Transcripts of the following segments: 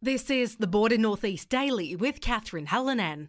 This is the Border Northeast Daily with Catherine Hallinan.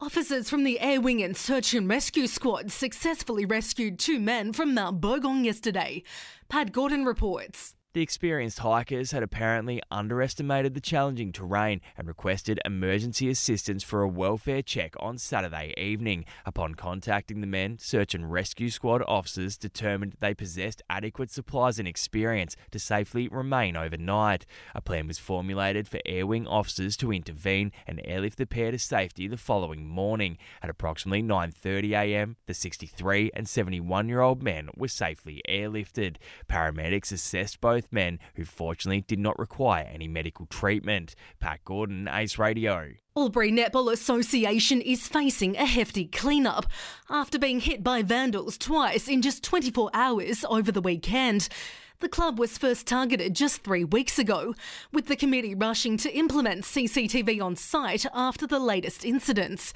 Officers from the Air Wing and Search and Rescue Squad successfully rescued two men from Mount Bogong yesterday. Pat Gordon reports. The experienced hikers had apparently underestimated the challenging terrain and requested emergency assistance for a welfare check on Saturday evening. Upon contacting the men, search and rescue squad officers determined they possessed adequate supplies and experience to safely remain overnight. A plan was formulated for Air Wing officers to intervene and airlift the pair to safety the following morning. At approximately 9:30 a.m., the 63 and 71-year-old men were safely airlifted. Paramedics assessed both both men who fortunately did not require any medical treatment. Pat Gordon, Ace Radio. Albury Netball Association is facing a hefty clean-up after being hit by vandals twice in just 24 hours over the weekend. The club was first targeted just three weeks ago, with the committee rushing to implement CCTV on site after the latest incidents.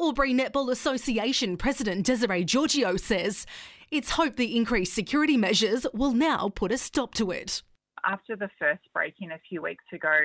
Albury Netball Association President Desiree Giorgio says it's hoped the increased security measures will now put a stop to it. After the first break in a few weeks ago,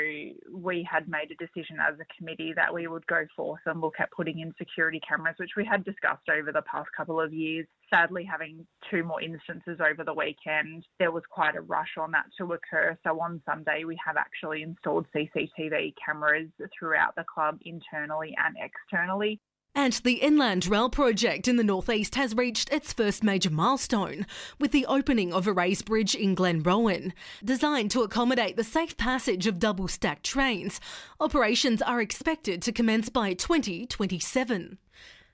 we had made a decision as a committee that we would go forth and look at putting in security cameras, which we had discussed over the past couple of years. Sadly, having two more instances over the weekend, there was quite a rush on that to occur. So on Sunday, we have actually installed CCTV cameras throughout the club internally and externally. And the Inland Rail project in the northeast has reached its first major milestone with the opening of a raised bridge in Glenrowan. Designed to accommodate the safe passage of double stacked trains, operations are expected to commence by 2027.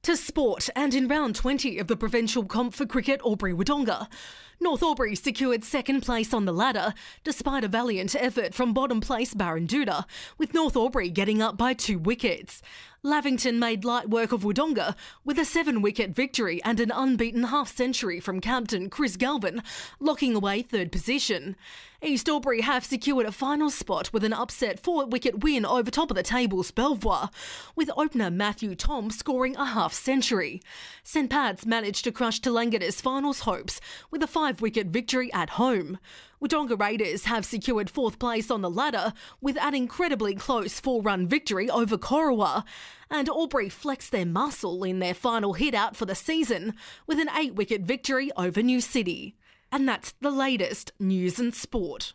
To sport, and in round 20 of the provincial comp for cricket Albury Wodonga, North Albury secured second place on the ladder despite a valiant effort from bottom place Baranduda, with North Albury getting up by two wickets. Lavington made light work of Wodonga with a seven wicket victory and an unbeaten half century from captain Chris Galvin, locking away third position. East Albury have secured a final spot with an upset four wicket win over top of the table's Belvoir, with opener Matthew Tom scoring a half century. St Pat's managed to crush Tallangatta's finals hopes with a five wicket victory at home. Wodonga Raiders have secured fourth place on the ladder with an incredibly close four run victory over Corowa. And Albury flexed their muscle in their final hit out for the season with an eight wicket victory over New City. And that's the latest news and sport.